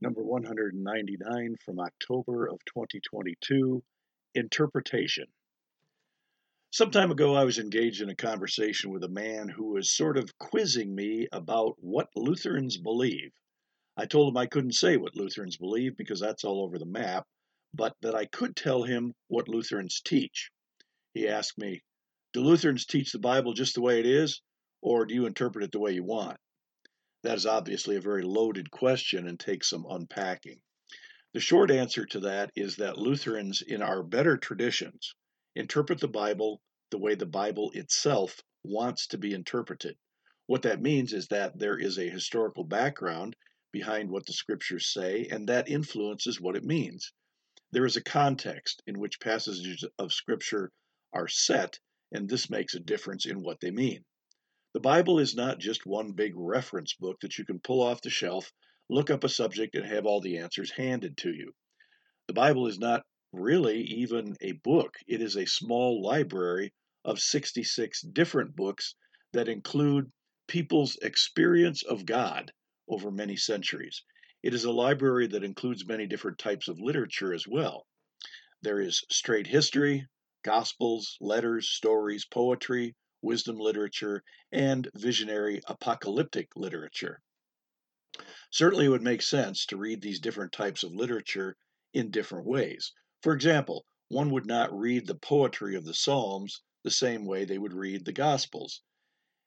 number 199 from October of 2022 Interpretation. Some time ago, I was engaged in a conversation with a man who was sort of quizzing me about what Lutherans believe. I told him I couldn't say what Lutherans believe because that's all over the map, but that I could tell him what Lutherans teach. He asked me, Do Lutherans teach the Bible just the way it is, or do you interpret it the way you want? That is obviously a very loaded question and takes some unpacking. The short answer to that is that Lutherans, in our better traditions, interpret the Bible the way the Bible itself wants to be interpreted. What that means is that there is a historical background behind what the scriptures say, and that influences what it means. There is a context in which passages of scripture are set, and this makes a difference in what they mean. The Bible is not just one big reference book that you can pull off the shelf, look up a subject, and have all the answers handed to you. The Bible is not really even a book, it is a small library of 66 different books that include people's experience of God over many centuries. It is a library that includes many different types of literature as well. There is straight history, gospels, letters, stories, poetry, wisdom literature, and visionary apocalyptic literature. Certainly, it would make sense to read these different types of literature in different ways. For example, one would not read the poetry of the Psalms the same way they would read the Gospels.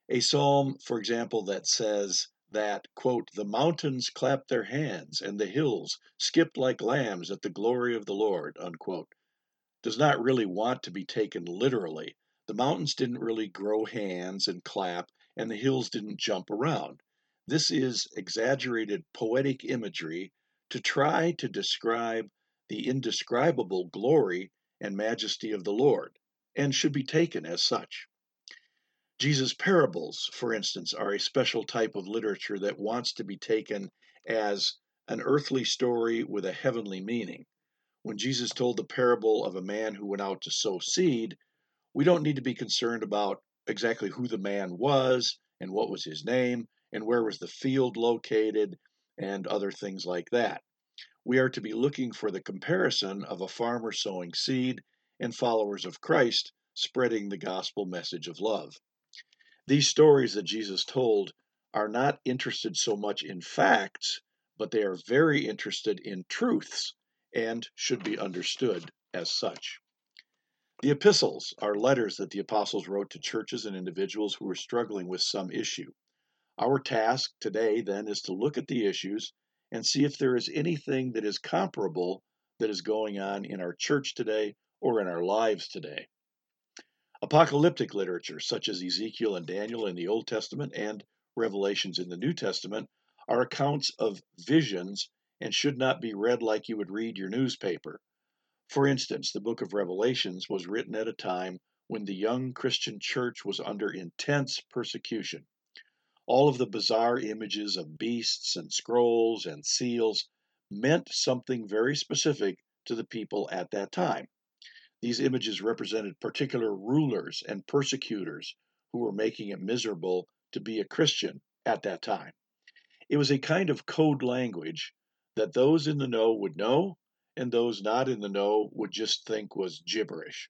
A psalm, for example, that says that, quote, the mountains clapped their hands and the hills skipped like lambs at the glory of the Lord, unquote, does not really want to be taken literally the mountains didn't really grow hands and clap, and the hills didn't jump around. This is exaggerated poetic imagery to try to describe the indescribable glory and majesty of the Lord, and should be taken as such. Jesus' parables, for instance, are a special type of literature that wants to be taken as an earthly story with a heavenly meaning. When Jesus told the parable of a man who went out to sow seed, we don't need to be concerned about exactly who the man was and what was his name and where was the field located and other things like that. We are to be looking for the comparison of a farmer sowing seed and followers of Christ spreading the gospel message of love. These stories that Jesus told are not interested so much in facts, but they are very interested in truths and should be understood as such. The epistles are letters that the apostles wrote to churches and individuals who were struggling with some issue. Our task today, then, is to look at the issues and see if there is anything that is comparable that is going on in our church today or in our lives today. Apocalyptic literature, such as Ezekiel and Daniel in the Old Testament and Revelations in the New Testament, are accounts of visions and should not be read like you would read your newspaper. For instance, the book of Revelations was written at a time when the young Christian church was under intense persecution. All of the bizarre images of beasts and scrolls and seals meant something very specific to the people at that time. These images represented particular rulers and persecutors who were making it miserable to be a Christian at that time. It was a kind of code language that those in the know would know and those not in the know would just think was gibberish.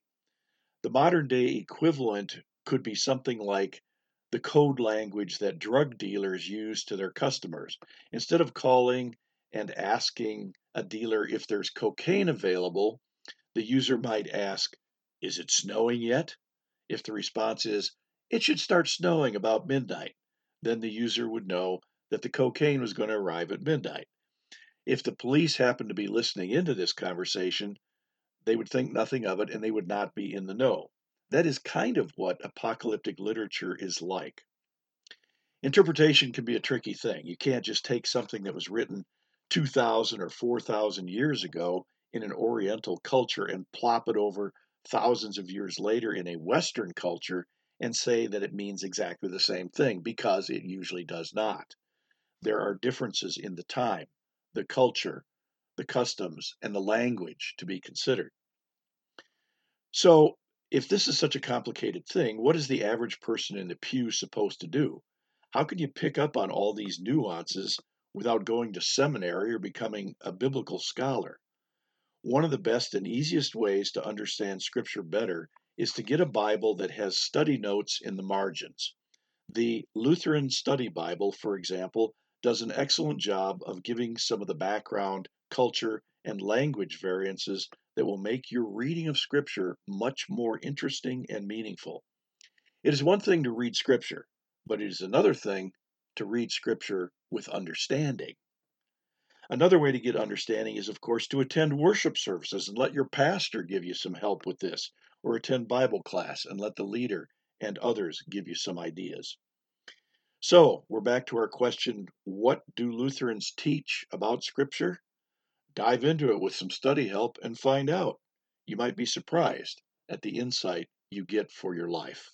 The modern day equivalent could be something like the code language that drug dealers use to their customers. Instead of calling and asking a dealer if there's cocaine available, the user might ask, Is it snowing yet? If the response is, It should start snowing about midnight, then the user would know that the cocaine was going to arrive at midnight. If the police happened to be listening into this conversation, they would think nothing of it and they would not be in the know. That is kind of what apocalyptic literature is like. Interpretation can be a tricky thing. You can't just take something that was written 2,000 or 4,000 years ago in an Oriental culture and plop it over thousands of years later in a Western culture and say that it means exactly the same thing because it usually does not. There are differences in the time the culture, the customs, and the language to be considered. So, if this is such a complicated thing, what is the average person in the pew supposed to do? How can you pick up on all these nuances without going to seminary or becoming a biblical scholar. One of the best and easiest ways to understand Scripture better is to get a Bible that has study notes in the margins. The Lutheran Study Bible, for example, does an excellent job of giving some of the background, culture, and language variances that will make your reading of Scripture much more interesting and meaningful. It is one thing to read Scripture, but it is another thing to read Scripture with understanding. Another way to get understanding is, of course, to attend worship services and let your pastor give you some help with this, or attend Bible class and let the leader and others give you some ideas. So, we're back to our question what do Lutherans teach about Scripture? Dive into it with some study help and find out. You might be surprised at the insight you get for your life.